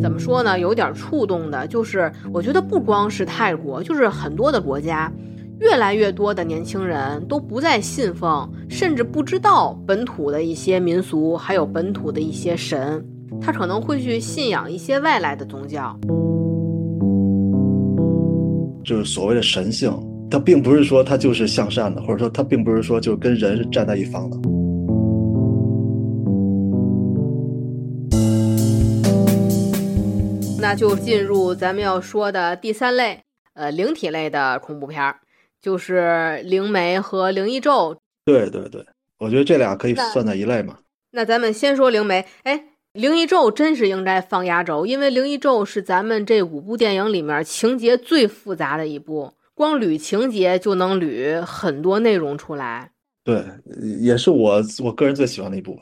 怎么说呢？有点触动的，就是我觉得不光是泰国，就是很多的国家，越来越多的年轻人都不再信奉，甚至不知道本土的一些民俗，还有本土的一些神，他可能会去信仰一些外来的宗教。就是所谓的神性，它并不是说它就是向善的，或者说它并不是说就跟人是站在一方的。那就进入咱们要说的第三类，呃，灵体类的恐怖片儿，就是灵媒和灵异咒。对对对，我觉得这俩可以算在一类嘛。那咱们先说灵媒，哎。灵异咒真是应该放压轴，因为灵异咒是咱们这五部电影里面情节最复杂的一部，光捋情节就能捋很多内容出来。对，也是我我个人最喜欢的一部。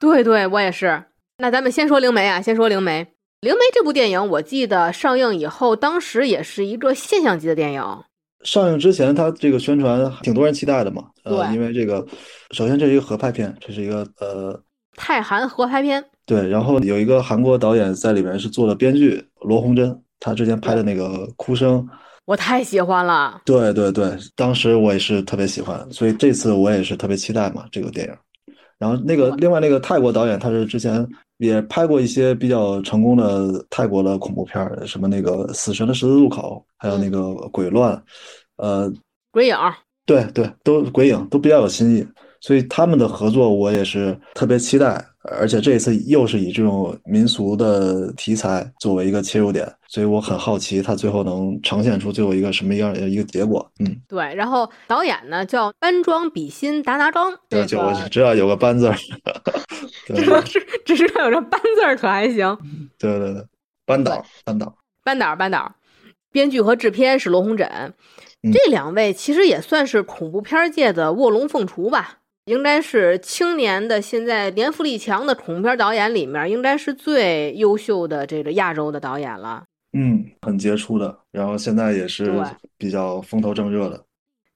对对，我也是。那咱们先说灵媒啊，先说灵媒。灵媒这部电影，我记得上映以后，当时也是一个现象级的电影。上映之前，它这个宣传挺多人期待的嘛。对，因为这个，首先这是一个合拍片，这是一个呃泰韩合拍片。对，然后有一个韩国导演在里面是做了编剧，罗洪珍，他之前拍的那个《哭声》，我太喜欢了。对对对，当时我也是特别喜欢，所以这次我也是特别期待嘛这个电影。然后那个另外那个泰国导演，他是之前也拍过一些比较成功的泰国的恐怖片儿，什么那个《死神的十字路口》，还有那个《鬼乱》，呃，鬼影，对对，都鬼影都比较有新意。所以他们的合作我也是特别期待，而且这一次又是以这种民俗的题材作为一个切入点，所以我很好奇他最后能呈现出最后一个什么样的一个结果。嗯，对。然后导演呢叫班庄比心达达刚，对，就只要有个班字儿，只是只是有这班字儿可还行。对对对，班导班导班导班导，编剧和制片是罗红枕，这两位其实也算是恐怖片界的卧龙凤雏吧。应该是青年的，现在年富力强的恐怖片导演里面，应该是最优秀的这个亚洲的导演了。嗯，很杰出的，然后现在也是比较风头正热的。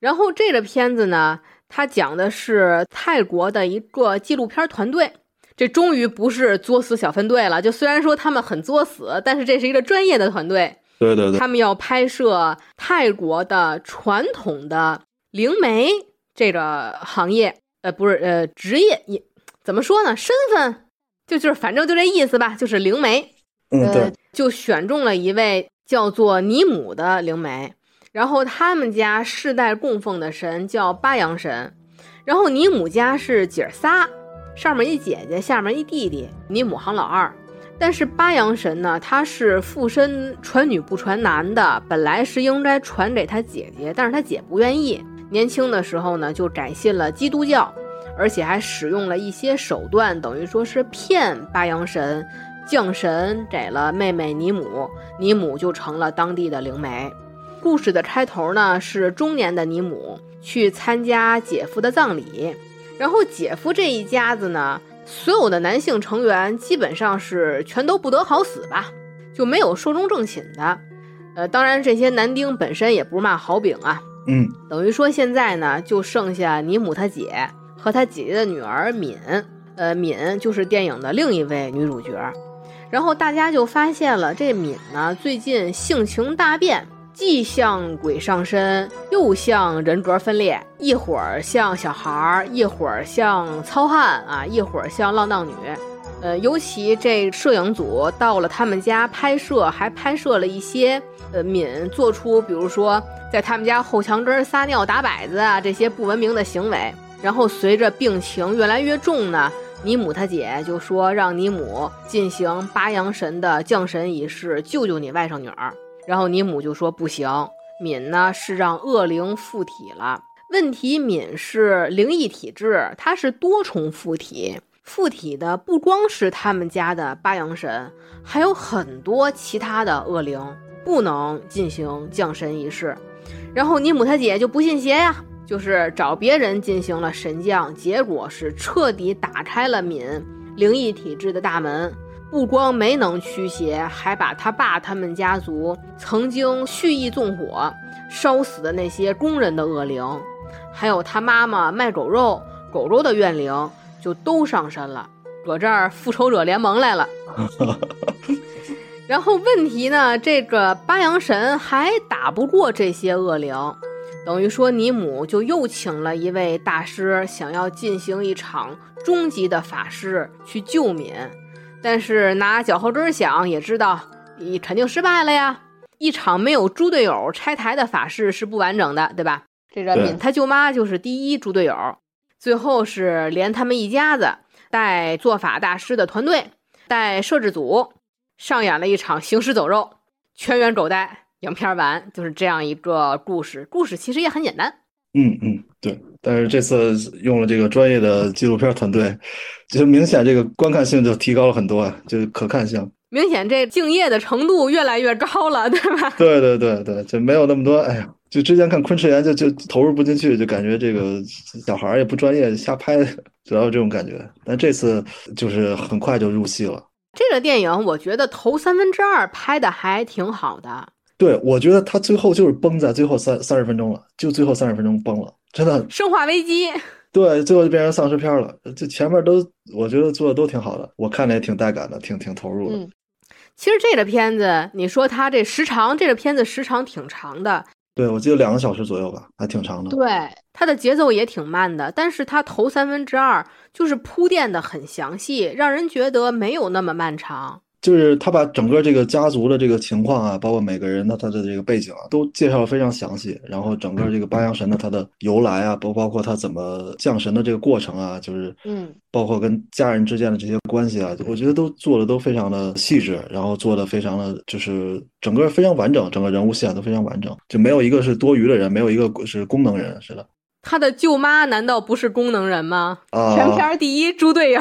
然后这个片子呢，它讲的是泰国的一个纪录片团队，这终于不是作死小分队了。就虽然说他们很作死，但是这是一个专业的团队。对对对，他们要拍摄泰国的传统的灵媒这个行业。呃，不是，呃，职业也怎么说呢？身份就就是，反正就这意思吧，就是灵媒。嗯，对，就选中了一位叫做尼姆的灵媒，然后他们家世代供奉的神叫巴扬神，然后尼姆家是姐仨，上面一姐姐，下面一弟弟，尼姆行老二。但是八阳神呢，他是附身传女不传男的，本来是应该传给他姐姐，但是他姐不愿意。年轻的时候呢，就改信了基督教，而且还使用了一些手段，等于说是骗八阳神降神给了妹妹尼姆，尼姆就成了当地的灵媒。故事的开头呢，是中年的尼姆去参加姐夫的葬礼，然后姐夫这一家子呢，所有的男性成员基本上是全都不得好死吧，就没有寿终正寝的。呃，当然这些男丁本身也不是嘛好饼啊。嗯，等于说现在呢，就剩下尼姆他姐和他姐姐的女儿敏，呃，敏就是电影的另一位女主角。然后大家就发现了，这敏呢最近性情大变，既像鬼上身，又像人格分裂，一会儿像小孩儿，一会儿像糙汉啊，一会儿像浪荡女。呃，尤其这摄影组到了他们家拍摄，还拍摄了一些呃敏做出，比如说在他们家后墙根撒尿打摆子啊这些不文明的行为。然后随着病情越来越重呢，尼姆他姐就说让尼姆进行八阳神的降神仪式，救救你外甥女儿。然后尼姆就说不行，敏呢是让恶灵附体了。问题敏是灵异体质，它是多重附体。附体的不光是他们家的八阳神，还有很多其他的恶灵，不能进行降神仪式。然后尼姆他姐就不信邪呀，就是找别人进行了神降，结果是彻底打开了敏灵异体质的大门。不光没能驱邪，还把他爸他们家族曾经蓄意纵火烧死的那些工人的恶灵，还有他妈妈卖狗肉狗肉的怨灵。就都上身了，搁这儿复仇者联盟来了。然后问题呢，这个八阳神还打不过这些恶灵，等于说尼姆就又请了一位大师，想要进行一场终极的法师去救敏，但是拿脚后跟想也知道，你肯定失败了呀。一场没有猪队友拆台的法事是不完整的，对吧？这个敏他舅妈就是第一猪队友，最后是连他们一家子带做法大师的团队，带摄制组。上演了一场行尸走肉，全员狗带。影片完就是这样一个故事，故事其实也很简单。嗯嗯，对。但是这次用了这个专业的纪录片团队，就明显这个观看性就提高了很多啊，就是可看性。明显这敬业的程度越来越高了，对吧？对对对对，就没有那么多。哎呀，就之前看昆池岩就就投入不进去，就感觉这个小孩也不专业，瞎拍，主要这种感觉。但这次就是很快就入戏了。这个电影我觉得头三分之二拍的还挺好的。对，我觉得他最后就是崩在最后三三十分钟了，就最后三十分钟崩了，真的。生化危机。对，最后就变成丧尸片了。这前面都我觉得做的都挺好的，我看着也挺带感的，挺挺投入的。嗯，其实这个片子，你说它这时长，这个片子时长挺长的。对，我记得两个小时左右吧，还挺长的。对，它的节奏也挺慢的，但是它头三分之二就是铺垫的很详细，让人觉得没有那么漫长。就是他把整个这个家族的这个情况啊，包括每个人的他的这个背景啊，都介绍的非常详细。然后整个这个八阳神的他的由来啊，包包括他怎么降神的这个过程啊，就是嗯，包括跟家人之间的这些关系啊，我觉得都做的都非常的细致，然后做的非常的就是整个非常完整，整个人物线都非常完整，就没有一个是多余的人，没有一个是功能人似的。他的舅妈难道不是功能人吗？啊，全片第一猪队友。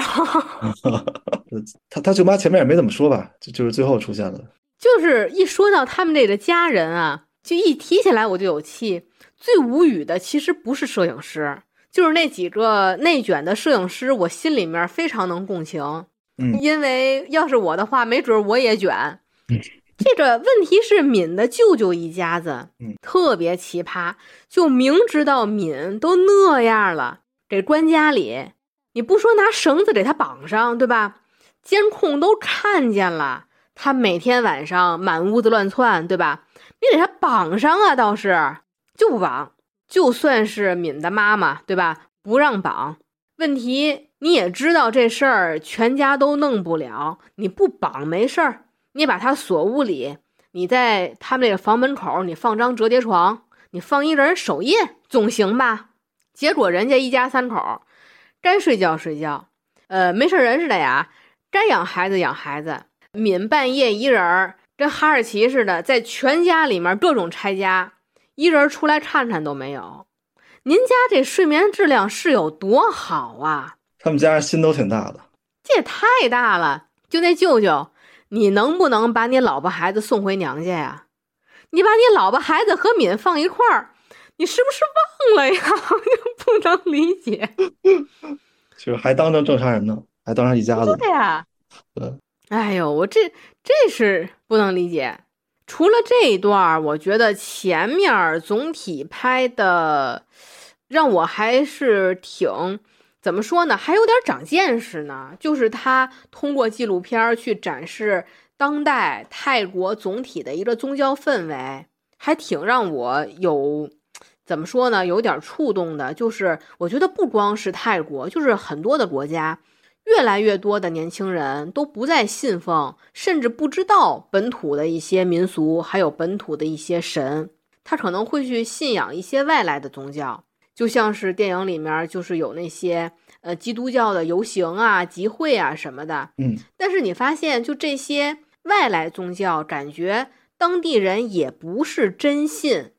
他他舅妈前面也没怎么说吧，就就是最后出现的。就是一说到他们这个家人啊，就一提起来我就有气。最无语的其实不是摄影师，就是那几个内卷的摄影师，我心里面非常能共情。嗯，因为要是我的话，没准我也卷。这个问题是敏的舅舅一家子，嗯，特别奇葩。就明知道敏都那样了，给关家里，你不说拿绳子给他绑上，对吧？监控都看见了，他每天晚上满屋子乱窜，对吧？你给他绑上啊，倒是就不绑。就算是敏的妈妈，对吧？不让绑。问题你也知道这事儿全家都弄不了，你不绑没事儿。你把他锁屋里，你在他们那个房门口，你放张折叠床，你放一人守夜总行吧？结果人家一家三口该睡觉睡觉，呃，没事人似的呀，该养孩子养孩子。敏半夜一人儿跟哈士奇似的，在全家里面各种拆家，一人出来看看都没有。您家这睡眠质量是有多好啊？他们家心都挺大的，这也太大了。就那舅舅。你能不能把你老婆孩子送回娘家呀？你把你老婆孩子和敏放一块儿，你是不是忘了呀？不能理解，就是还当成正常人呢，还当成一家子。对呀，对。哎呦，我这这是不能理解。除了这一段，我觉得前面总体拍的让我还是挺。怎么说呢？还有点长见识呢。就是他通过纪录片去展示当代泰国总体的一个宗教氛围，还挺让我有怎么说呢？有点触动的。就是我觉得不光是泰国，就是很多的国家，越来越多的年轻人都不再信奉，甚至不知道本土的一些民俗，还有本土的一些神，他可能会去信仰一些外来的宗教。就像是电影里面，就是有那些呃基督教的游行啊、集会啊什么的，嗯，但是你发现，就这些外来宗教，感觉当地人也不是真信，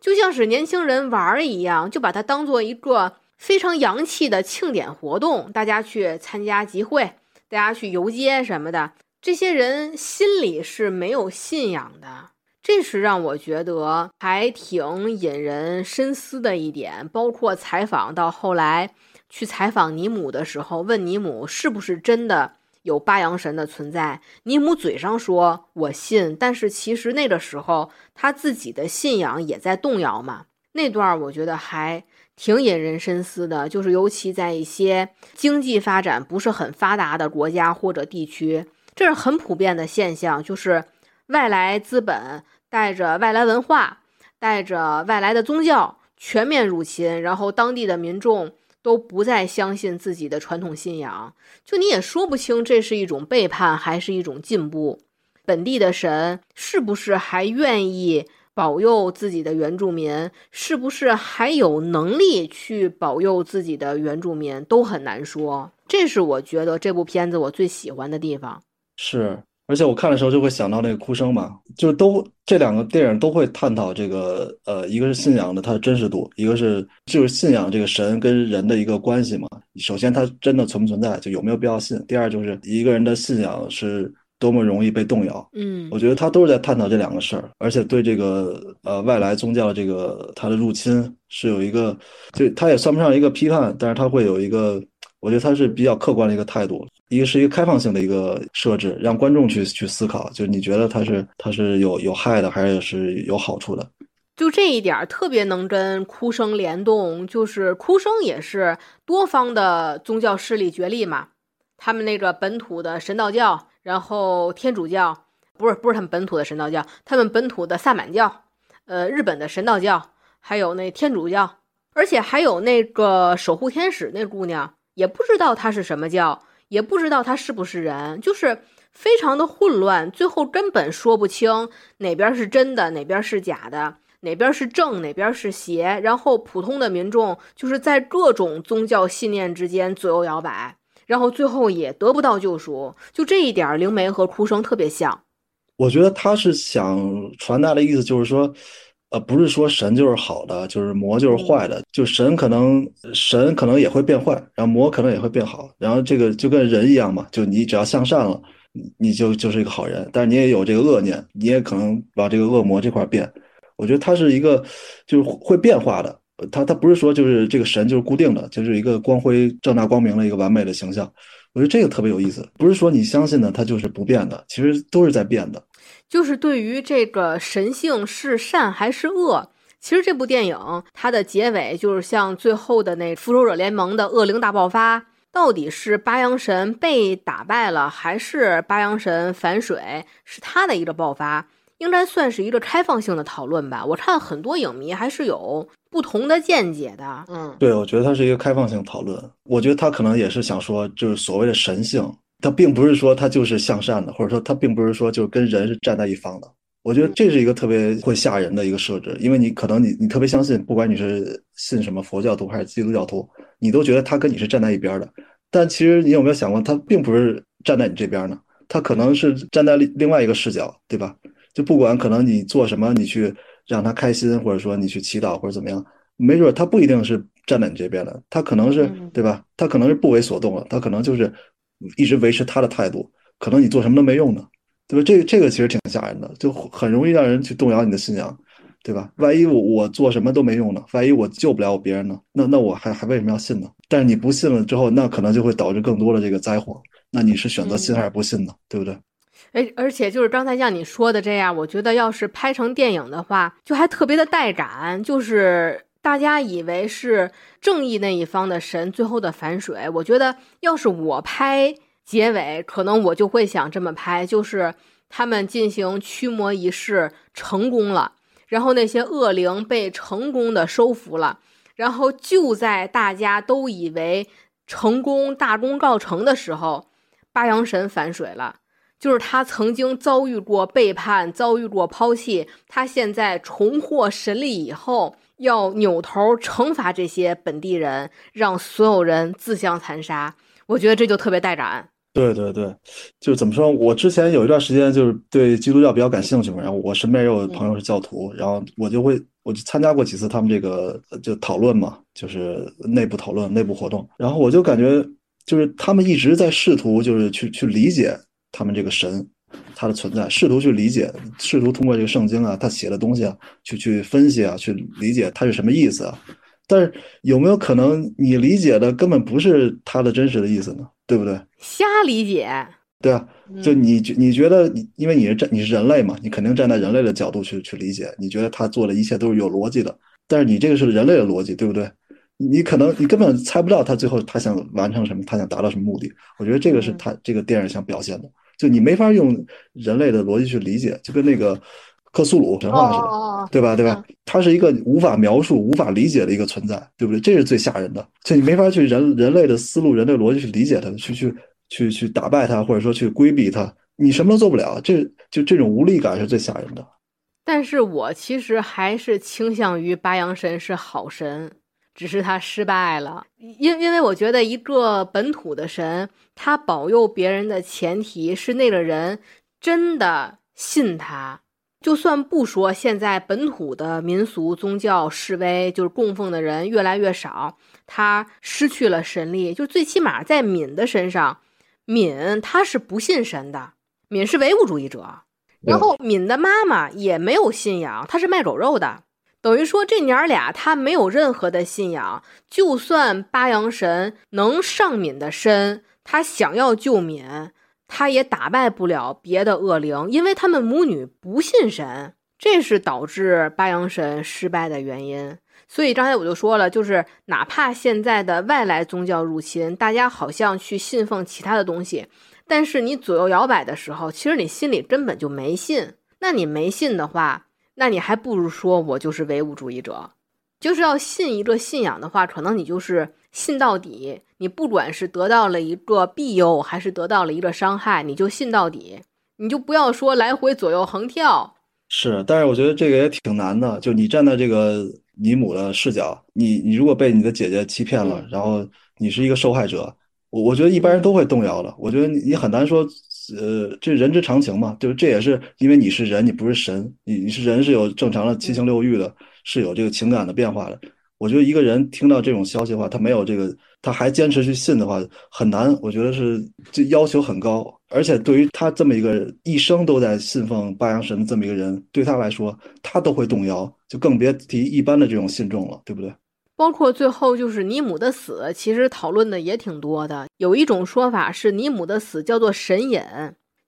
就像是年轻人玩一样，就把它当做一个非常洋气的庆典活动，大家去参加集会，大家去游街什么的，这些人心里是没有信仰的。这是让我觉得还挺引人深思的一点，包括采访到后来去采访尼姆的时候，问尼姆是不是真的有八阳神的存在，尼姆嘴上说我信，但是其实那个时候他自己的信仰也在动摇嘛。那段我觉得还挺引人深思的，就是尤其在一些经济发展不是很发达的国家或者地区，这是很普遍的现象，就是。外来资本带着外来文化，带着外来的宗教全面入侵，然后当地的民众都不再相信自己的传统信仰，就你也说不清这是一种背叛还是一种进步。本地的神是不是还愿意保佑自己的原住民？是不是还有能力去保佑自己的原住民？都很难说。这是我觉得这部片子我最喜欢的地方。是，而且我看的时候就会想到那个哭声嘛，就是都这两个电影都会探讨这个呃，一个是信仰的它的真实度，一个是就是信仰这个神跟人的一个关系嘛。首先，它真的存不存在，就有没有必要信；第二，就是一个人的信仰是。多么容易被动摇？嗯，我觉得他都是在探讨这两个事儿，而且对这个呃外来宗教这个它的入侵是有一个，就他也算不上一个批判，但是他会有一个，我觉得他是比较客观的一个态度，一个是一个开放性的一个设置，让观众去去思考，就你觉得他是他是有有害的，还是是有好处的？就这一点特别能跟哭声联动，就是哭声也是多方的宗教势力角力嘛，他们那个本土的神道教。然后天主教不是不是他们本土的神道教，他们本土的萨满教，呃，日本的神道教，还有那天主教，而且还有那个守护天使那姑娘，也不知道他是什么教，也不知道他是不是人，就是非常的混乱，最后根本说不清哪边是真的，哪边是假的，哪边是正，哪边是邪，然后普通的民众就是在各种宗教信念之间左右摇摆。然后最后也得不到救赎，就这一点，灵媒和哭声特别像。我觉得他是想传达的意思就是说，呃，不是说神就是好的，就是魔就是坏的，就神可能神可能也会变坏，然后魔可能也会变好，然后这个就跟人一样嘛，就你只要向善了，你就就是一个好人，但是你也有这个恶念，你也可能往这个恶魔这块变。我觉得他是一个就是会变化的。他他不是说就是这个神就是固定的，就是一个光辉正大光明的一个完美的形象。我觉得这个特别有意思，不是说你相信的它就是不变的，其实都是在变的。就是对于这个神性是善还是恶，其实这部电影它的结尾就是像最后的那复仇者联盟的恶灵大爆发，到底是八阳神被打败了，还是八阳神反水是他的一个爆发？应该算是一个开放性的讨论吧。我看很多影迷还是有不同的见解的。嗯，对，我觉得它是一个开放性讨论。我觉得他可能也是想说，就是所谓的神性，它并不是说它就是向善的，或者说它并不是说就跟人是站在一方的。我觉得这是一个特别会吓人的一个设置，因为你可能你你特别相信，不管你是信什么佛教徒还是基督教徒，你都觉得他跟你是站在一边的。但其实你有没有想过，他并不是站在你这边呢？他可能是站在另另外一个视角，对吧？就不管可能你做什么，你去让他开心，或者说你去祈祷或者怎么样，没准他不一定是站在你这边的，他可能是对吧？他可能是不为所动了，他可能就是一直维持他的态度，可能你做什么都没用的，对吧？这个这个其实挺吓人的，就很容易让人去动摇你的信仰，对吧？万一我我做什么都没用呢？万一我救不了别人呢？那那我还还为什么要信呢？但是你不信了之后，那可能就会导致更多的这个灾祸。那你是选择信还是不信呢？对不对？而而且就是刚才像你说的这样，我觉得要是拍成电影的话，就还特别的带感。就是大家以为是正义那一方的神最后的反水，我觉得要是我拍结尾，可能我就会想这么拍，就是他们进行驱魔仪式成功了，然后那些恶灵被成功的收服了，然后就在大家都以为成功大功告成的时候，八阳神反水了。就是他曾经遭遇过背叛，遭遇过抛弃，他现在重获神力以后，要扭头惩罚这些本地人，让所有人自相残杀。我觉得这就特别带感。对对对，就怎么说？我之前有一段时间就是对基督教比较感兴趣嘛，然后我身边也有朋友是教徒，然后我就会我就参加过几次他们这个就讨论嘛，就是内部讨论、内部活动，然后我就感觉就是他们一直在试图就是去去理解。他们这个神，他的存在，试图去理解，试图通过这个圣经啊，他写的东西啊，去去分析啊，去理解它是什么意思啊。但是有没有可能，你理解的根本不是他的真实的意思呢？对不对？瞎理解。对啊，就你觉你觉得，因为你是站你是人类嘛，你肯定站在人类的角度去去理解，你觉得他做的一切都是有逻辑的。但是你这个是人类的逻辑，对不对？你可能你根本猜不到他最后他想完成什么，他想达到什么目的。我觉得这个是他这个电影想表现的。就你没法用人类的逻辑去理解，就跟那个克苏鲁神话似的，对吧？对吧？它是一个无法描述、无法理解的一个存在，对不对？这是最吓人的，就你没法去人人类的思路、人类逻辑去理解它，去去去去打败它，或者说去规避它，你什么都做不了。这就这种无力感是最吓人的。但是我其实还是倾向于八阳神是好神，只是他失败了。因因为我觉得一个本土的神，他保佑别人的前提是那个人真的信他。就算不说现在本土的民俗宗教示威，就是供奉的人越来越少，他失去了神力。就最起码在敏的身上，敏他是不信神的，敏是唯物主义者。然后敏的妈妈也没有信仰，她是卖狗肉的，等于说这娘俩她没有任何的信仰。就算八阳神能上敏的身，她想要救敏，她也打败不了别的恶灵，因为他们母女不信神，这是导致八阳神失败的原因。所以刚才我就说了，就是哪怕现在的外来宗教入侵，大家好像去信奉其他的东西。但是你左右摇摆的时候，其实你心里根本就没信。那你没信的话，那你还不如说我就是唯物主义者。就是要信一个信仰的话，可能你就是信到底。你不管是得到了一个庇佑，还是得到了一个伤害，你就信到底。你就不要说来回左右横跳。是，但是我觉得这个也挺难的。就你站在这个尼姆的视角，你你如果被你的姐姐欺骗了，然后你是一个受害者。我我觉得一般人都会动摇的。我觉得你你很难说，呃，这人之常情嘛，就是这也是因为你是人，你不是神，你你是人是有正常的七情六欲的，是有这个情感的变化的。我觉得一个人听到这种消息的话，他没有这个，他还坚持去信的话，很难。我觉得是这要求很高，而且对于他这么一个一生都在信奉八阳神的这么一个人，对他来说，他都会动摇，就更别提一般的这种信众了，对不对？包括最后就是尼姆的死，其实讨论的也挺多的。有一种说法是尼姆的死叫做神隐，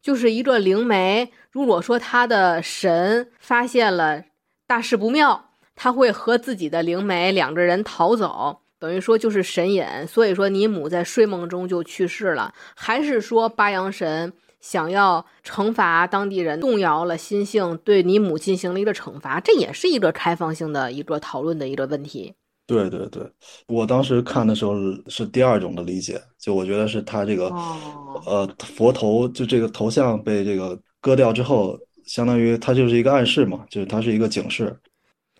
就是一个灵媒，如果说他的神发现了大事不妙，他会和自己的灵媒两个人逃走，等于说就是神隐。所以说尼姆在睡梦中就去世了，还是说八阳神想要惩罚当地人，动摇了心性，对尼姆进行了一个惩罚？这也是一个开放性的一个讨论的一个问题。对对对，我当时看的时候是第二种的理解，就我觉得是他这个，呃，佛头就这个头像被这个割掉之后，相当于它就是一个暗示嘛，就是它是一个警示。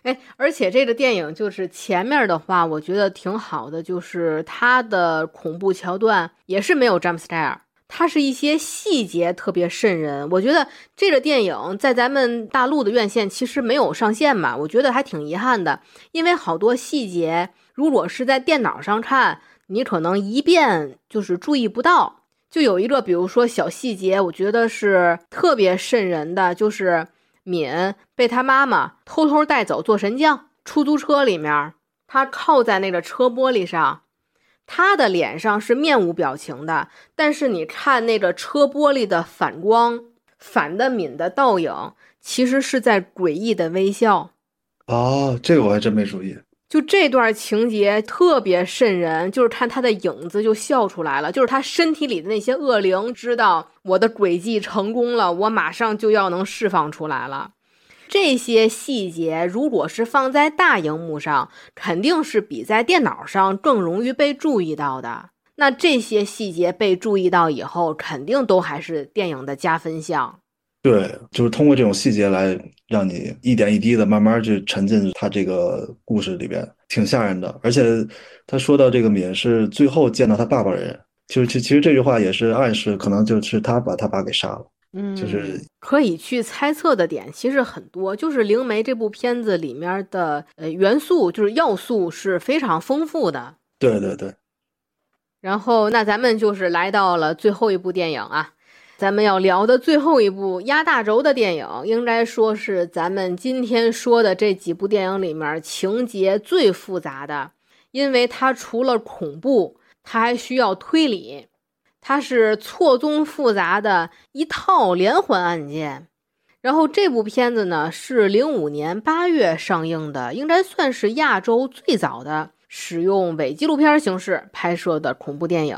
哎，而且这个电影就是前面的话，我觉得挺好的，就是它的恐怖桥段也是没有 jump scare。它是一些细节特别瘆人，我觉得这个电影在咱们大陆的院线其实没有上线嘛，我觉得还挺遗憾的，因为好多细节如果是在电脑上看，你可能一遍就是注意不到。就有一个，比如说小细节，我觉得是特别瘆人的，就是敏被他妈妈偷偷带走做神将，出租车里面，他靠在那个车玻璃上。他的脸上是面无表情的，但是你看那个车玻璃的反光，反的敏的倒影，其实是在诡异的微笑。哦，这个我还真没注意。就这段情节特别瘆人，就是看他的影子就笑出来了，就是他身体里的那些恶灵知道我的诡计成功了，我马上就要能释放出来了。这些细节如果是放在大荧幕上，肯定是比在电脑上更容易被注意到的。那这些细节被注意到以后，肯定都还是电影的加分项。对，就是通过这种细节来让你一点一滴的慢慢去沉浸他这个故事里边，挺吓人的。而且他说到这个敏是最后见到他爸爸的人，就是其其实这句话也是暗示，可能就是他把他爸给杀了。嗯，就是可以去猜测的点其实很多，就是《灵媒》这部片子里面的呃元素，就是要素是非常丰富的。对对对。然后，那咱们就是来到了最后一部电影啊，咱们要聊的最后一部压大轴的电影，应该说是咱们今天说的这几部电影里面情节最复杂的，因为它除了恐怖，它还需要推理。它是错综复杂的一套连环案件，然后这部片子呢是零五年八月上映的，应该算是亚洲最早的使用伪纪录片形式拍摄的恐怖电影，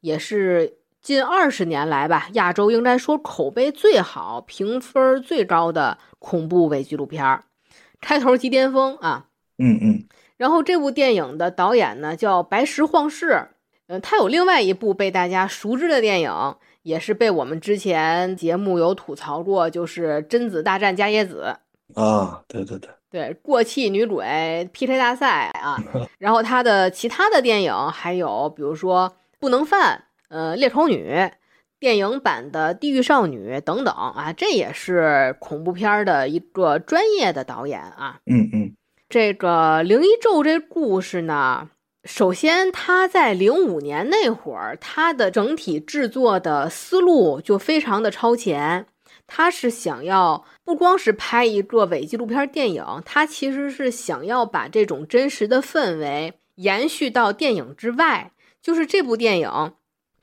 也是近二十年来吧，亚洲应该说口碑最好、评分最高的恐怖伪纪录片儿，开头即巅峰啊。嗯嗯。然后这部电影的导演呢叫白石晃士，嗯，他有另外一部被大家熟知的电影，也是被我们之前节目有吐槽过，就是《贞子大战伽椰子》啊，对对对。对过气女鬼 PK 大赛啊，然后他的其他的电影还有，比如说《不能犯》、呃《猎头女》、电影版的《地狱少女》等等啊，这也是恐怖片的一个专业的导演啊。嗯嗯，这个《灵异咒》这故事呢，首先他在零五年那会儿，他的整体制作的思路就非常的超前。他是想要不光是拍一个伪纪录片电影，他其实是想要把这种真实的氛围延续到电影之外。就是这部电影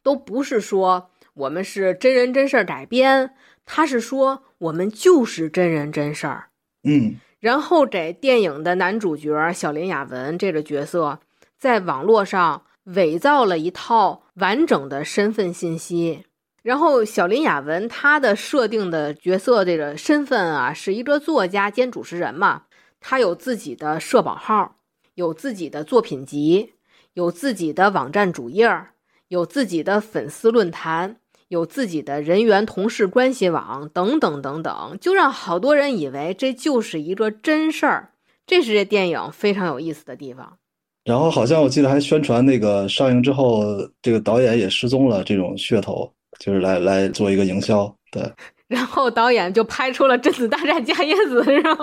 都不是说我们是真人真事儿改编，他是说我们就是真人真事儿。嗯，然后给电影的男主角小林雅文这个角色，在网络上伪造了一套完整的身份信息。然后，小林雅文她的设定的角色这个身份啊，是一个作家兼主持人嘛。她有自己的社保号，有自己的作品集，有自己的网站主页，有自己的粉丝论坛，有自己的人员同事关系网等等等等，就让好多人以为这就是一个真事儿。这是这电影非常有意思的地方。然后好像我记得还宣传那个上映之后，这个导演也失踪了，这种噱头。就是来来做一个营销，对。然后导演就拍出了《甄子大战伽椰子》，是吗？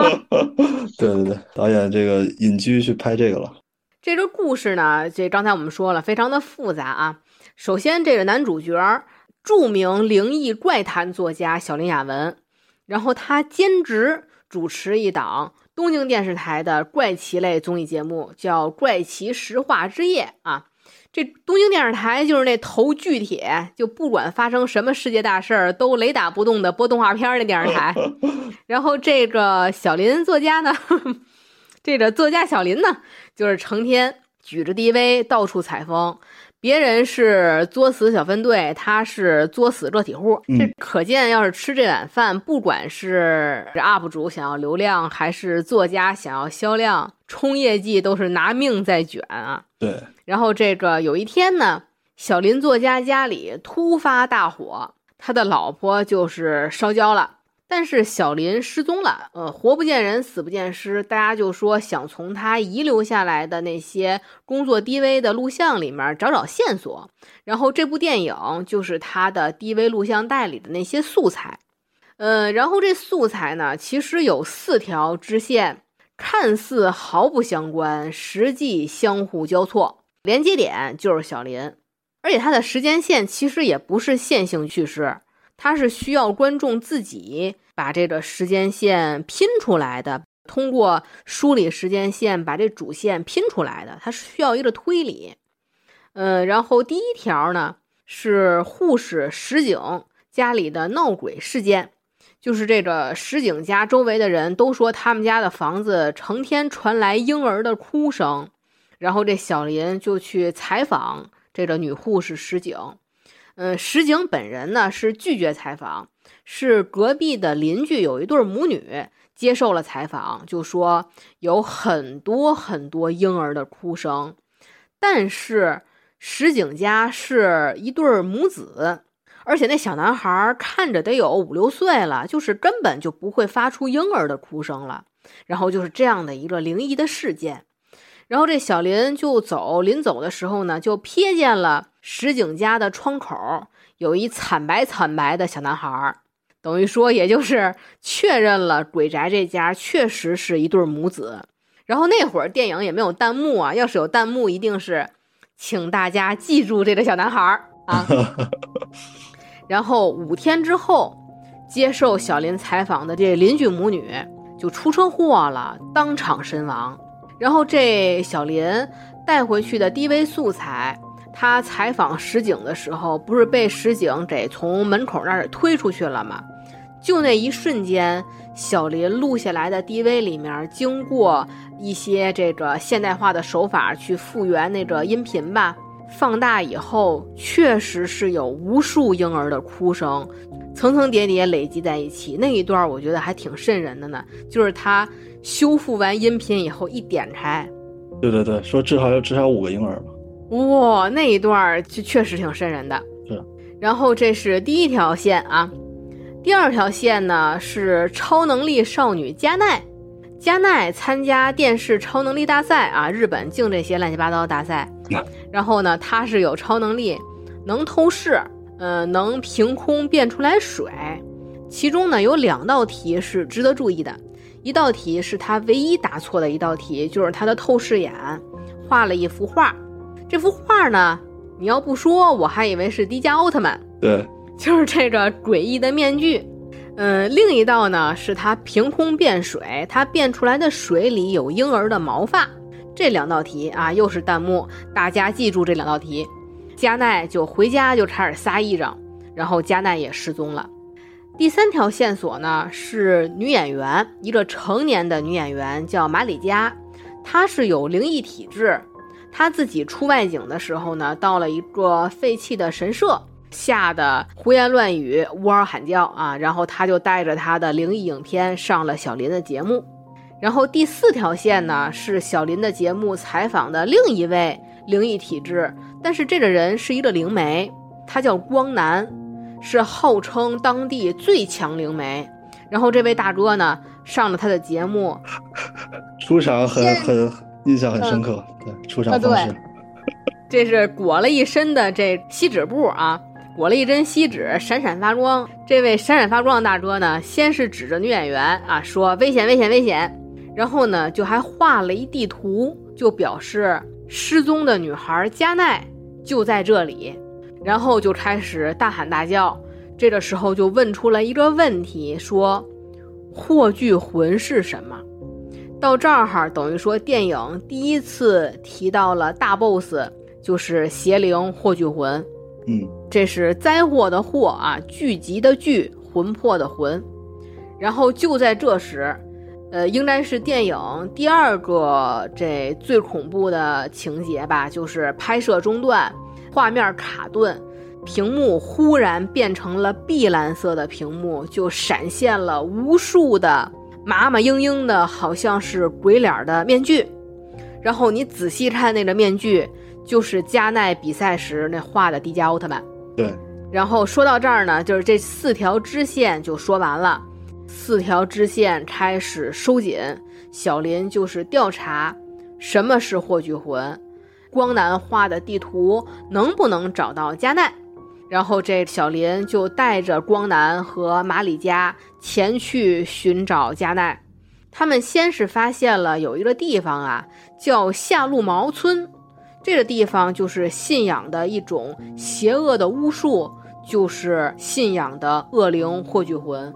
对对对，导演这个隐居去拍这个了。这个故事呢，这刚才我们说了，非常的复杂啊。首先，这个男主角著名灵异怪谈作家小林雅文，然后他兼职主持一档东京电视台的怪奇类综艺节目，叫《怪奇石化之夜》啊。这东京电视台就是那头巨铁，就不管发生什么世界大事儿都雷打不动的播动画片儿那电视台。然后这个小林作家呢，这个作家小林呢，就是成天举着 DV 到处采风。别人是作死小分队，他是作死个体户。这可见，要是吃这碗饭，不管是 UP 主想要流量，还是作家想要销量、冲业绩，都是拿命在卷啊。对。然后这个有一天呢，小林作家家里突发大火，他的老婆就是烧焦了。但是小林失踪了，呃，活不见人，死不见尸，大家就说想从他遗留下来的那些工作 DV 的录像里面找找线索，然后这部电影就是他的 DV 录像带里的那些素材，呃，然后这素材呢，其实有四条支线，看似毫不相关，实际相互交错，连接点就是小林，而且它的时间线其实也不是线性叙事。它是需要观众自己把这个时间线拼出来的，通过梳理时间线把这主线拼出来的，它是需要一个推理。嗯，然后第一条呢是护士石井家里的闹鬼事件，就是这个石井家周围的人都说他们家的房子成天传来婴儿的哭声，然后这小林就去采访这个女护士石井。嗯，石井本人呢是拒绝采访，是隔壁的邻居有一对母女接受了采访，就说有很多很多婴儿的哭声，但是石井家是一对母子，而且那小男孩看着得有五六岁了，就是根本就不会发出婴儿的哭声了，然后就是这样的一个灵异的事件。然后这小林就走，临走的时候呢，就瞥见了石井家的窗口有一惨白惨白的小男孩，等于说也就是确认了鬼宅这家确实是一对母子。然后那会儿电影也没有弹幕啊，要是有弹幕，一定是请大家记住这个小男孩啊。然后五天之后，接受小林采访的这邻居母女就出车祸了，当场身亡。然后这小林带回去的 DV 素材，他采访石井的时候，不是被石井给从门口那儿推出去了吗？就那一瞬间，小林录下来的 DV 里面，经过一些这个现代化的手法去复原那个音频吧，放大以后，确实是有无数婴儿的哭声，层层叠叠累积在一起。那一段我觉得还挺瘆人的呢，就是他修复完音频以后一点开，对对对，说至少有至少五个婴儿嘛。哇，那一段就确实挺瘆人的。是。然后这是第一条线啊，第二条线呢是超能力少女加奈。加奈参加电视超能力大赛啊，日本净这些乱七八糟的大赛。然后呢，她是有超能力，能透视，呃，能凭空变出来水。其中呢，有两道题是值得注意的。一道题是她唯一答错的一道题，就是她的透视眼画了一幅画。这幅画呢，你要不说，我还以为是迪迦奥特曼。对，就是这个诡异的面具。嗯，另一道呢是它凭空变水，它变出来的水里有婴儿的毛发。这两道题啊，又是弹幕，大家记住这两道题。加奈就回家就开始撒癔症，然后加奈也失踪了。第三条线索呢是女演员，一个成年的女演员叫马里加，她是有灵异体质，他自己出外景的时候呢，到了一个废弃的神社。吓得胡言乱语、呜嗷喊叫啊！然后他就带着他的灵异影片上了小林的节目。然后第四条线呢，是小林的节目采访的另一位灵异体质，但是这个人是一个灵媒，他叫光南，是号称当地最强灵媒。然后这位大哥呢，上了他的节目，出场很很印象很深刻，对出场方式，这是裹了一身的这锡纸布啊。裹了一针锡纸，闪闪发光。这位闪闪发光的大哥呢，先是指着女演员啊说危险危险危险，然后呢就还画了一地图，就表示失踪的女孩加奈就在这里，然后就开始大喊大叫。这个时候就问出了一个问题，说霍炬魂是什么？到这儿哈，等于说电影第一次提到了大 boss，就是邪灵霍炬魂。嗯，这是灾祸的祸啊，聚集的聚，魂魄的魂。然后就在这时，呃，应该是电影第二个这最恐怖的情节吧，就是拍摄中断，画面卡顿，屏幕忽然变成了碧蓝色的屏幕，就闪现了无数的麻麻嘤嘤的，好像是鬼脸的面具。然后你仔细看那个面具。就是加奈比赛时那画的迪迦奥特曼，对。然后说到这儿呢，就是这四条支线就说完了，四条支线开始收紧。小林就是调查什么是霍炬魂，光南画的地图能不能找到加奈。然后这小林就带着光南和马里加前去寻找加奈。他们先是发现了有一个地方啊，叫下路毛村。这个地方就是信仰的一种邪恶的巫术，就是信仰的恶灵霍炬魂。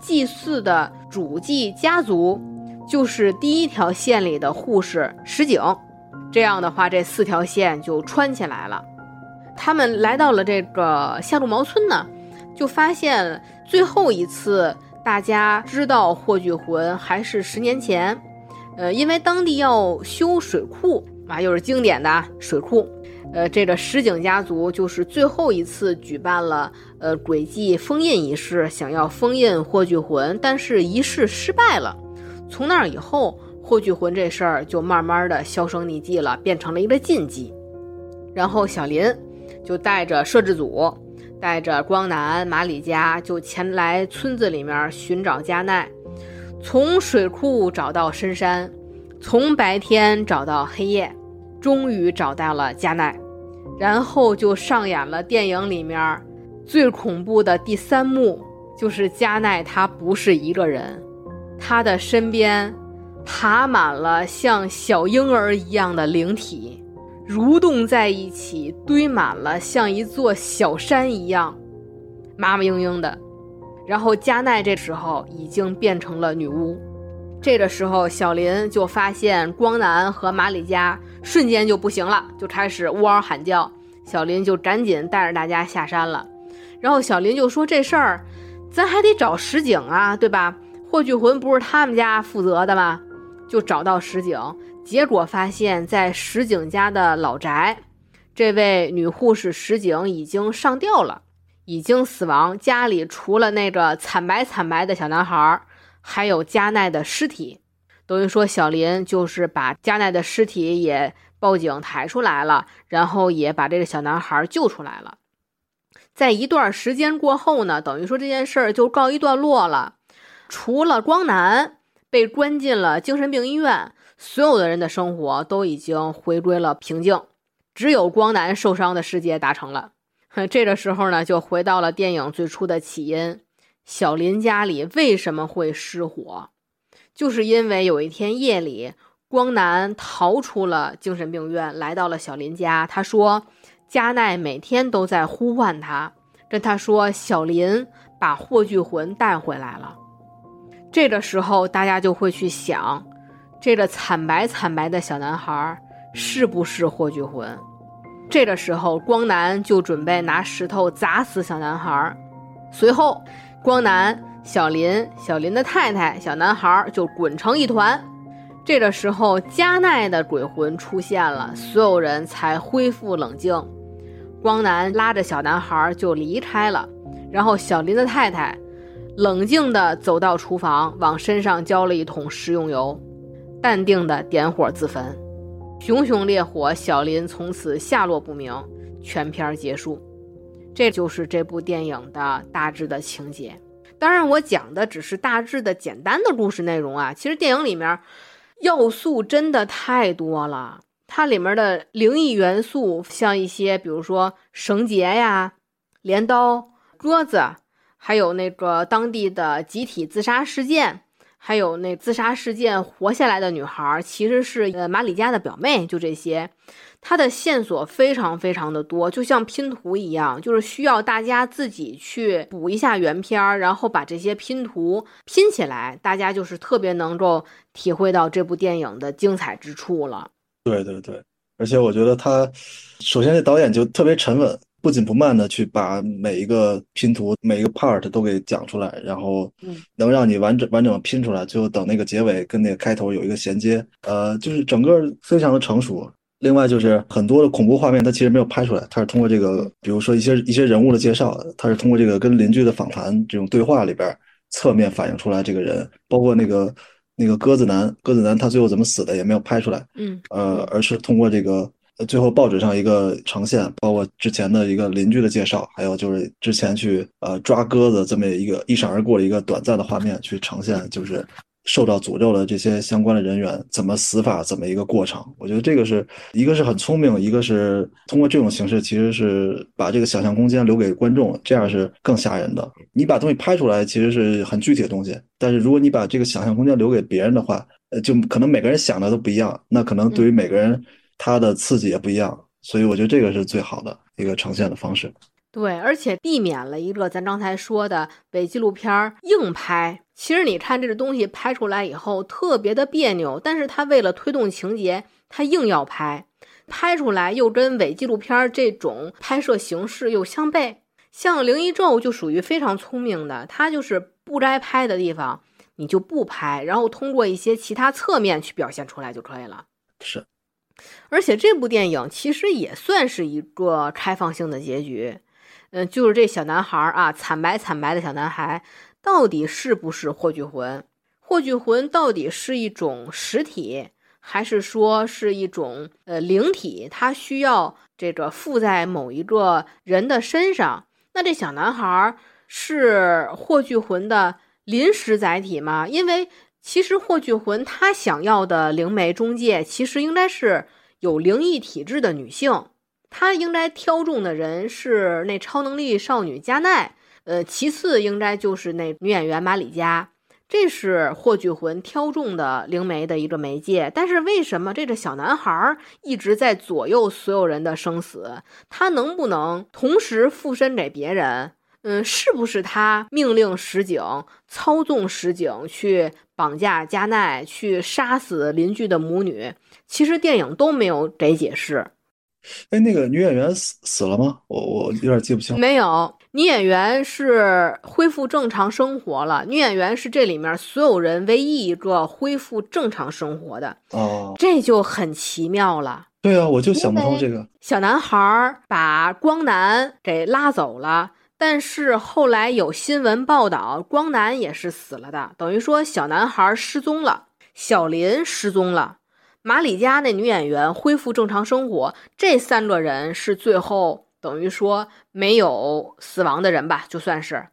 祭祀的主祭家族就是第一条线里的护士石井。这样的话，这四条线就穿起来了。他们来到了这个下路毛村呢，就发现最后一次大家知道霍炬魂还是十年前。呃，因为当地要修水库。啊，又是经典的水库，呃，这个石井家族就是最后一次举办了呃诡计封印仪式，想要封印霍炬魂，但是仪式失败了。从那以后，霍炬魂这事儿就慢慢的销声匿迹了，变成了一个禁忌。然后小林就带着摄制组，带着光南、马里加就前来村子里面寻找加奈，从水库找到深山，从白天找到黑夜。终于找到了加奈，然后就上演了电影里面最恐怖的第三幕，就是加奈他不是一个人，他的身边爬满了像小婴儿一样的灵体，蠕动在一起，堆满了像一座小山一样，麻麻嘤嘤的。然后加奈这时候已经变成了女巫。这个时候，小林就发现光南和马里加瞬间就不行了，就开始呜嗷喊叫。小林就赶紧带着大家下山了。然后小林就说：“这事儿，咱还得找石井啊，对吧？霍去魂不是他们家负责的吗？”就找到石井，结果发现在石井家的老宅，这位女护士石井已经上吊了，已经死亡。家里除了那个惨白惨白的小男孩，还有加奈的尸体。等于说，小林就是把加奈的尸体也报警抬出来了，然后也把这个小男孩救出来了。在一段时间过后呢，等于说这件事儿就告一段落了。除了光南被关进了精神病医院，所有的人的生活都已经回归了平静，只有光南受伤的世界达成了。这个时候呢，就回到了电影最初的起因：小林家里为什么会失火？就是因为有一天夜里，光南逃出了精神病院，来到了小林家。他说。加奈每天都在呼唤他，跟他说：“小林把霍炬魂带回来了。”这个时候，大家就会去想，这个惨白惨白的小男孩是不是霍炬魂？这个时候，光南就准备拿石头砸死小男孩。随后，光南、小林、小林的太太、小男孩就滚成一团。这个时候，加奈的鬼魂出现了，所有人才恢复冷静。光南拉着小男孩就离开了，然后小林的太太冷静地走到厨房，往身上浇了一桶食用油，淡定地点火自焚。熊熊烈火，小林从此下落不明。全片结束，这就是这部电影的大致的情节。当然，我讲的只是大致的简单的故事内容啊，其实电影里面要素真的太多了。它里面的灵异元素，像一些，比如说绳结呀、镰刀、桌子，还有那个当地的集体自杀事件，还有那自杀事件活下来的女孩，其实是呃马里加的表妹，就这些。它的线索非常非常的多，就像拼图一样，就是需要大家自己去补一下原片儿，然后把这些拼图拼起来，大家就是特别能够体会到这部电影的精彩之处了。对对对，而且我觉得他首先这导演就特别沉稳，不紧不慢的去把每一个拼图、每一个 part 都给讲出来，然后能让你完整完整的拼出来，最后等那个结尾跟那个开头有一个衔接，呃，就是整个非常的成熟。另外就是很多的恐怖画面，它其实没有拍出来，它是通过这个，比如说一些一些人物的介绍，它是通过这个跟邻居的访谈这种对话里边侧面反映出来这个人，包括那个。那个鸽子男，鸽子男他最后怎么死的也没有拍出来，嗯，呃，而是通过这个最后报纸上一个呈现，包括之前的一个邻居的介绍，还有就是之前去呃抓鸽子这么一个一闪而过的一个短暂的画面去呈现，就是。受到诅咒的这些相关的人员怎么死法，怎么一个过程？我觉得这个是一个是很聪明，一个是通过这种形式，其实是把这个想象空间留给观众，这样是更吓人的。你把东西拍出来，其实是很具体的东西，但是如果你把这个想象空间留给别人的话，呃，就可能每个人想的都不一样，那可能对于每个人他的刺激也不一样，所以我觉得这个是最好的一个呈现的方式。对，而且避免了一个咱刚才说的伪纪录片硬拍。其实你看这个东西拍出来以后特别的别扭，但是他为了推动情节，他硬要拍，拍出来又跟伪纪录片这种拍摄形式又相悖。像《灵异咒》就属于非常聪明的，它就是不该拍的地方你就不拍，然后通过一些其他侧面去表现出来就可以了。是，而且这部电影其实也算是一个开放性的结局。嗯，就是这小男孩啊，惨白惨白的小男孩，到底是不是霍炬魂？霍炬魂到底是一种实体，还是说是一种呃灵体？它需要这个附在某一个人的身上？那这小男孩是霍炬魂的临时载体吗？因为其实霍炬魂他想要的灵媒中介，其实应该是有灵异体质的女性。他应该挑中的人是那超能力少女加奈，呃，其次应该就是那女演员马里加，这是霍炬魂挑中的灵媒的一个媒介。但是为什么这个小男孩一直在左右所有人的生死？他能不能同时附身给别人？嗯，是不是他命令石井操纵石井去绑架加奈，去杀死邻居的母女？其实电影都没有给解释。哎，那个女演员死死了吗？我我有点记不清。没有，女演员是恢复正常生活了。女演员是这里面所有人唯一一个恢复正常生活的。哦，这就很奇妙了。对啊，我就想不通这个。小男孩把光男给拉走了，但是后来有新闻报道，光南也是死了的，等于说小男孩失踪了，小林失踪了，马里加那女演员恢复正常生活，这三个人是最后等于说没有死亡的人吧，就算是，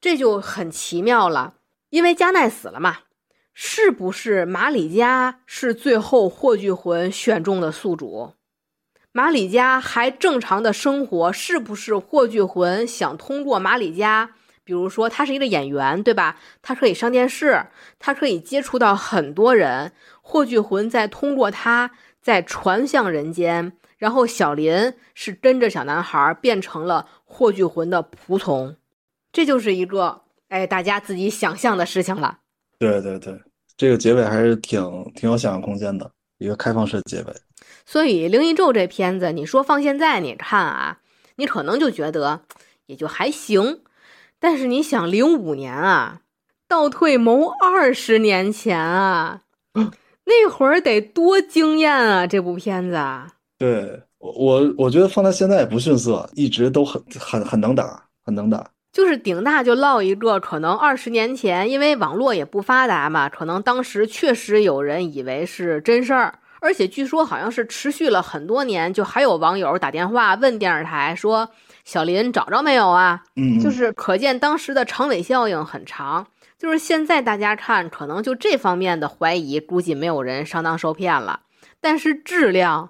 这就很奇妙了，因为加奈死了嘛。是不是马里加是最后霍炬魂选中的宿主？马里加还正常的生活，是不是霍炬魂想通过马里加，比如说他是一个演员，对吧？他可以上电视，他可以接触到很多人，霍炬魂再通过他再传向人间。然后小林是跟着小男孩变成了霍炬魂的仆从，这就是一个哎大家自己想象的事情了。对对对，这个结尾还是挺挺有想象空间的，一个开放式结尾。所以《灵异咒》这片子，你说放现在你看啊，你可能就觉得也就还行。但是你想，零五年啊，倒退谋二十年前啊，那会儿得多惊艳啊！这部片子。对我我我觉得放在现在也不逊色，一直都很很很能打，很能打。就是顶大就落一个，可能二十年前，因为网络也不发达嘛，可能当时确实有人以为是真事儿，而且据说好像是持续了很多年，就还有网友打电话问电视台说：“小林找着没有啊？”嗯，就是可见当时的长尾效应很长。就是现在大家看，可能就这方面的怀疑，估计没有人上当受骗了。但是质量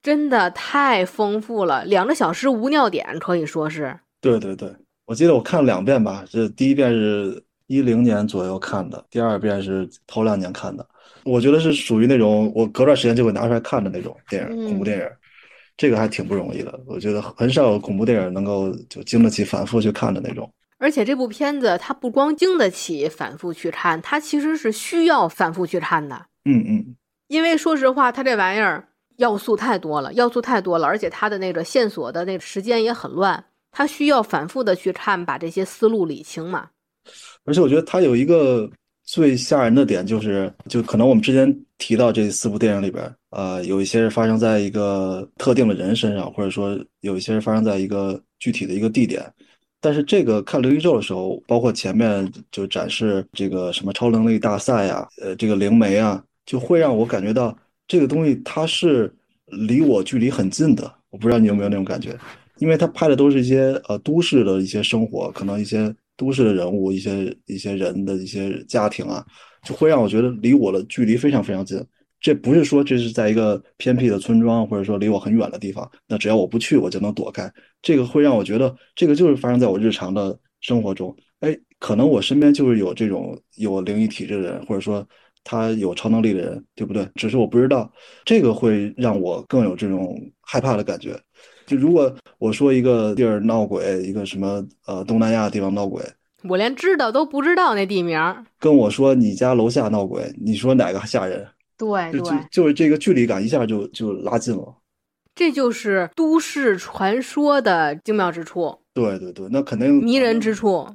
真的太丰富了，两个小时无尿点，可以说是。对对对。我记得我看了两遍吧，这第一遍是一零年左右看的，第二遍是头两年看的。我觉得是属于那种我隔段时间就会拿出来看的那种电影，恐怖电影，这个还挺不容易的。我觉得很少有恐怖电影能够就经得起反复去看的那种。而且这部片子它不光经得起反复去看，它其实是需要反复去看的。嗯嗯，因为说实话，它这玩意儿要素太多了，要素太多了，而且它的那个线索的那个时间也很乱。它需要反复的去看，把这些思路理清嘛。而且我觉得它有一个最吓人的点，就是就可能我们之前提到这四部电影里边，呃，有一些是发生在一个特定的人身上，或者说有一些是发生在一个具体的一个地点。但是这个看《灵异咒》的时候，包括前面就展示这个什么超能力大赛呀，呃，这个灵媒啊，就会让我感觉到这个东西它是离我距离很近的。我不知道你有没有那种感觉。因为他拍的都是一些呃都市的一些生活，可能一些都市的人物，一些一些人的一些家庭啊，就会让我觉得离我的距离非常非常近。这不是说这是在一个偏僻的村庄，或者说离我很远的地方，那只要我不去，我就能躲开。这个会让我觉得这个就是发生在我日常的生活中。哎，可能我身边就是有这种有灵异体质的人，或者说他有超能力的人，对不对？只是我不知道，这个会让我更有这种害怕的感觉。就如果我说一个地儿闹鬼，一个什么呃东南亚地方闹鬼，我连知道都不知道那地名。跟我说你家楼下闹鬼，你说哪个吓人？对对，就是这个距离感一下就就拉近了。这就是都市传说的精妙之处。对对对，那肯定迷人之处。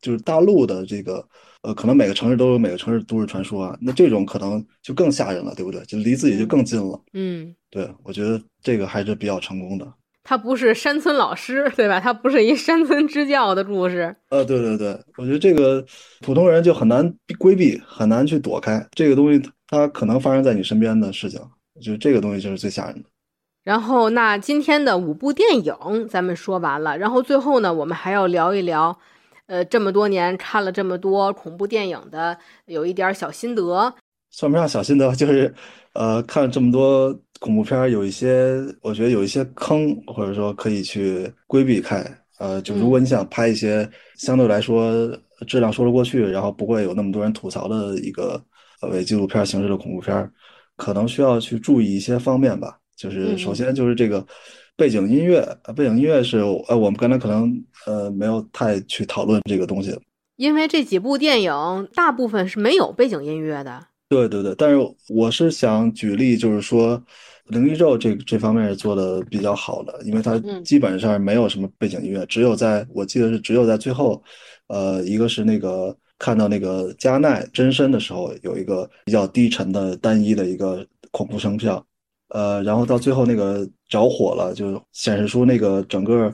就是大陆的这个呃，可能每个城市都有每个城市都市传说啊，那这种可能就更吓人了，对不对？就离自己就更近了。嗯，对，我觉得这个还是比较成功的。他不是山村老师，对吧？他不是一山村支教的故事。呃，对对对，我觉得这个普通人就很难规避，很难去躲开这个东西，它可能发生在你身边的事情。我觉得这个东西就是最吓人的。然后，那今天的五部电影咱们说完了，然后最后呢，我们还要聊一聊，呃，这么多年看了这么多恐怖电影的，有一点小心得。算不上小心得，就是，呃，看了这么多。恐怖片有一些，我觉得有一些坑，或者说可以去规避开。呃，就如果你想拍一些相对来说质量说得过去，然后不会有那么多人吐槽的一个伪纪录片形式的恐怖片，可能需要去注意一些方面吧。就是首先就是这个背景音乐，背景音乐是呃我们刚才可能呃没有太去讨论这个东西，因为这几部电影大部分是没有背景音乐的。对对对，但是我是想举例，就是说。灵异咒这这方面是做的比较好的，因为它基本上没有什么背景音乐，只有在我记得是只有在最后，呃，一个是那个看到那个加奈真身的时候，有一个比较低沉的单一的一个恐怖声效，呃，然后到最后那个着火了，就显示出那个整个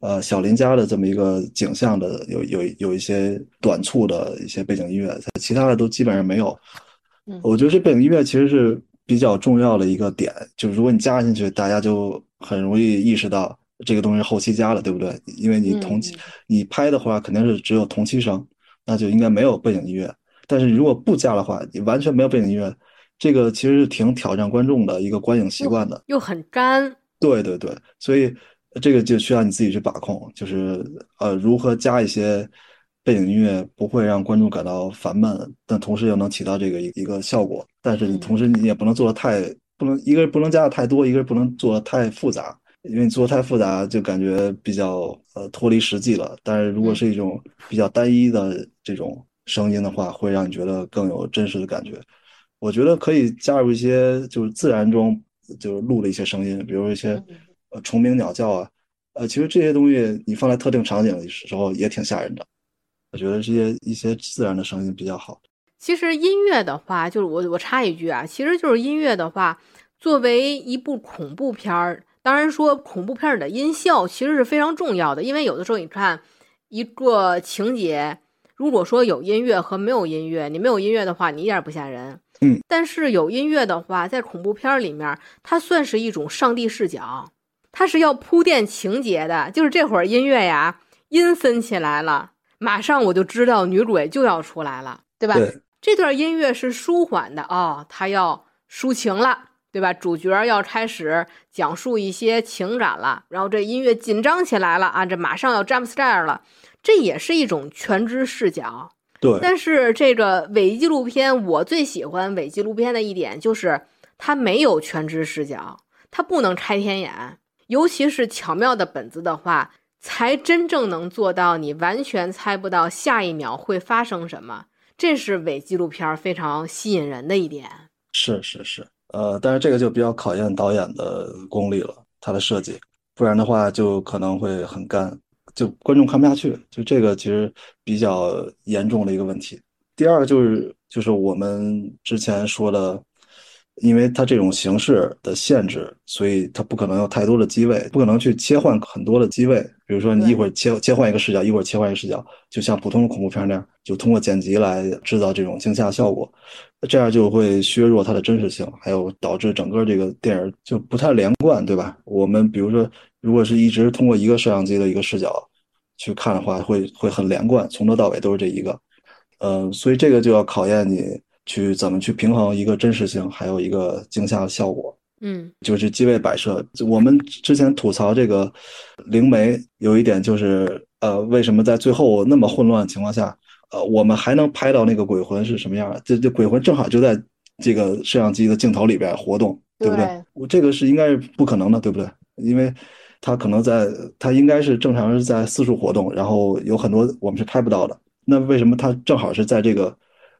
呃小林家的这么一个景象的有有有一些短促的一些背景音乐，其他的都基本上没有。我觉得这背景音乐其实是比较重要的一个点，就是如果你加进去，大家就很容易意识到这个东西后期加了，对不对？因为你同期你拍的话肯定是只有同期声，那就应该没有背景音乐。但是如果不加的话，你完全没有背景音乐，这个其实是挺挑战观众的一个观影习惯的，又很干。对对对，所以这个就需要你自己去把控，就是呃如何加一些。背景音乐不会让观众感到烦闷，但同时又能起到这个一一个效果。但是你同时你也不能做的太不能，一个是不能加的太多，一个是不能做的太复杂，因为你做的太复杂就感觉比较呃脱离实际了。但是如果是一种比较单一的这种声音的话，会让你觉得更有真实的感觉。我觉得可以加入一些就是自然中就是录的一些声音，比如一些呃虫鸣鸟叫啊，呃其实这些东西你放在特定场景的时候也挺吓人的。我觉得这些一些自然的声音比较好。其实音乐的话，就是我我插一句啊，其实就是音乐的话，作为一部恐怖片儿，当然说恐怖片儿的音效其实是非常重要的，因为有的时候你看一个情节，如果说有音乐和没有音乐，你没有音乐的话，你一点不吓人。嗯，但是有音乐的话，在恐怖片儿里面，它算是一种上帝视角，它是要铺垫情节的，就是这会儿音乐呀，阴森起来了。马上我就知道女鬼就要出来了，对吧？这段音乐是舒缓的哦，她要抒情了，对吧？主角要开始讲述一些情感了，然后这音乐紧张起来了啊，这马上要 jump scare 了，这也是一种全知视角。对。但是这个伪纪录片，我最喜欢伪纪录片的一点就是它没有全知视角，它不能拆天眼，尤其是巧妙的本子的话。才真正能做到你完全猜不到下一秒会发生什么，这是伪纪录片非常吸引人的一点。是是是，呃，但是这个就比较考验导演的功力了，他的设计，不然的话就可能会很干，就观众看不下去。就这个其实比较严重的一个问题。第二个就是就是我们之前说的。因为它这种形式的限制，所以它不可能有太多的机位，不可能去切换很多的机位。比如说，你一会儿切切换一个视角，一会儿切换一个视角，就像普通的恐怖片那样，就通过剪辑来制造这种惊吓效果，这样就会削弱它的真实性，还有导致整个这个电影就不太连贯，对吧？我们比如说，如果是一直通过一个摄像机的一个视角去看的话，会会很连贯，从头到尾都是这一个。嗯，所以这个就要考验你。去怎么去平衡一个真实性，还有一个惊吓的效果？嗯，就是机位摆设。我们之前吐槽这个灵媒，有一点就是，呃，为什么在最后那么混乱的情况下，呃，我们还能拍到那个鬼魂是什么样？这这鬼魂正好就在这个摄像机的镜头里边活动，对不对？我这个是应该是不可能的，对不对？因为它可能在，它应该是正常是在四处活动，然后有很多我们是拍不到的。那为什么它正好是在这个？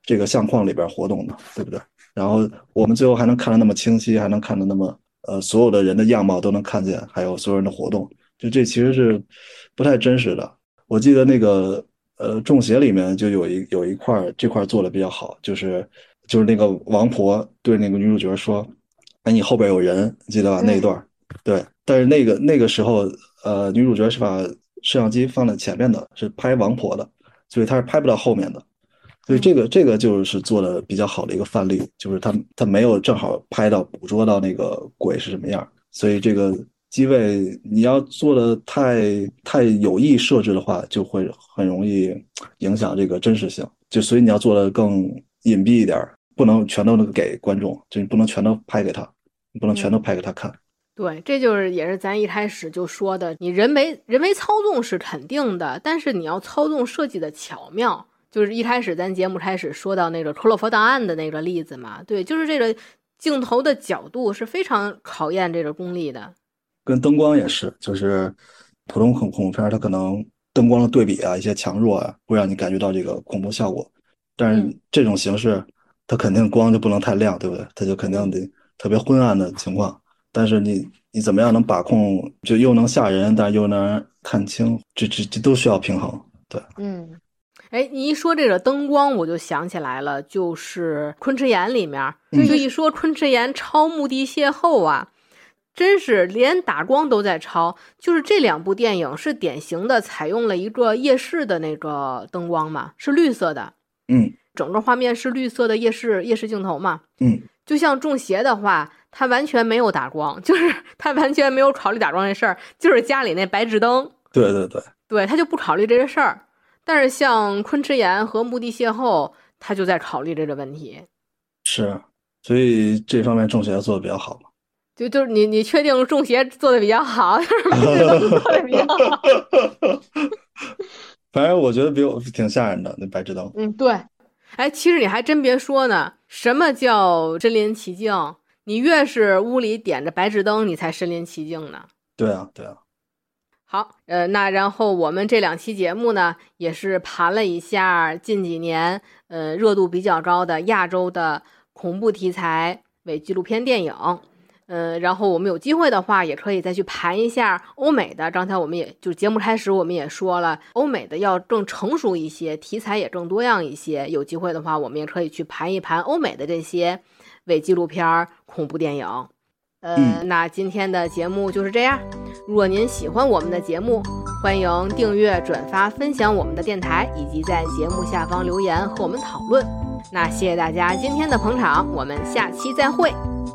这个相框里边活动的，对不对？然后我们最后还能看得那么清晰，还能看得那么呃，所有的人的样貌都能看见，还有所有人的活动，就这其实是不太真实的。我记得那个呃，《中邪》里面就有一有一块这块做的比较好，就是就是那个王婆对那个女主角说：“哎，你后边有人，记得吧？”那一段，对。但是那个那个时候，呃，女主角是把摄像机放在前面的，是拍王婆的，所以她是拍不到后面的。所以这个这个就是做的比较好的一个范例，就是他他没有正好拍到捕捉到那个鬼是什么样，所以这个机位你要做的太太有意设置的话，就会很容易影响这个真实性。就所以你要做的更隐蔽一点，不能全都给观众，就你不能全都拍给他，你不能全都拍给他看。对，这就是也是咱一开始就说的，你人为人为操纵是肯定的，但是你要操纵设计的巧妙。就是一开始咱节目开始说到那个克洛佛档案的那个例子嘛，对，就是这个镜头的角度是非常考验这个功力的。跟灯光也是，就是普通恐恐怖片它可能灯光的对比啊，一些强弱啊，会让你感觉到这个恐怖效果。但是这种形式，它肯定光就不能太亮，对不对？它就肯定得特别昏暗的情况。但是你你怎么样能把控，就又能吓人，但又能看清，这这这都需要平衡。对，嗯。哎，你一说这个灯光，我就想起来了，就是《昆池岩》里面，就一说昆池岩抄墓地邂逅啊，真是连打光都在抄。就是这两部电影是典型的采用了一个夜视的那个灯光嘛，是绿色的，嗯整个画面是绿色的夜视夜视镜头嘛。嗯，就像中邪的话，他完全没有打光，就是他完全没有考虑打光这事儿，就是家里那白炽灯，对对对，对，他就不考虑这个事儿。但是像昆池岩和墓地邂逅，他就在考虑这个问题。是，所以这方面中邪做的比较好嘛。就就是你你确定中邪做的比较好，做的比较好？反正我觉得比我挺吓人的那白炽灯。嗯，对。哎，其实你还真别说呢，什么叫身临其境？你越是屋里点着白炽灯，你才身临其境呢。对啊对啊，好，呃，那然后我们这两期节目呢，也是盘了一下近几年呃热度比较高的亚洲的恐怖题材伪纪录片电影，呃，然后我们有机会的话，也可以再去盘一下欧美的。刚才我们也就节目开始我们也说了，欧美的要更成熟一些，题材也更多样一些。有机会的话，我们也可以去盘一盘欧美的这些伪纪录片恐怖电影。呃，嗯那今天的节目就是这样。如果您喜欢我们的节目，欢迎订阅、转发、分享我们的电台，以及在节目下方留言和我们讨论。那谢谢大家今天的捧场，我们下期再会，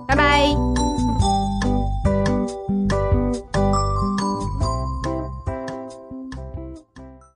拜拜。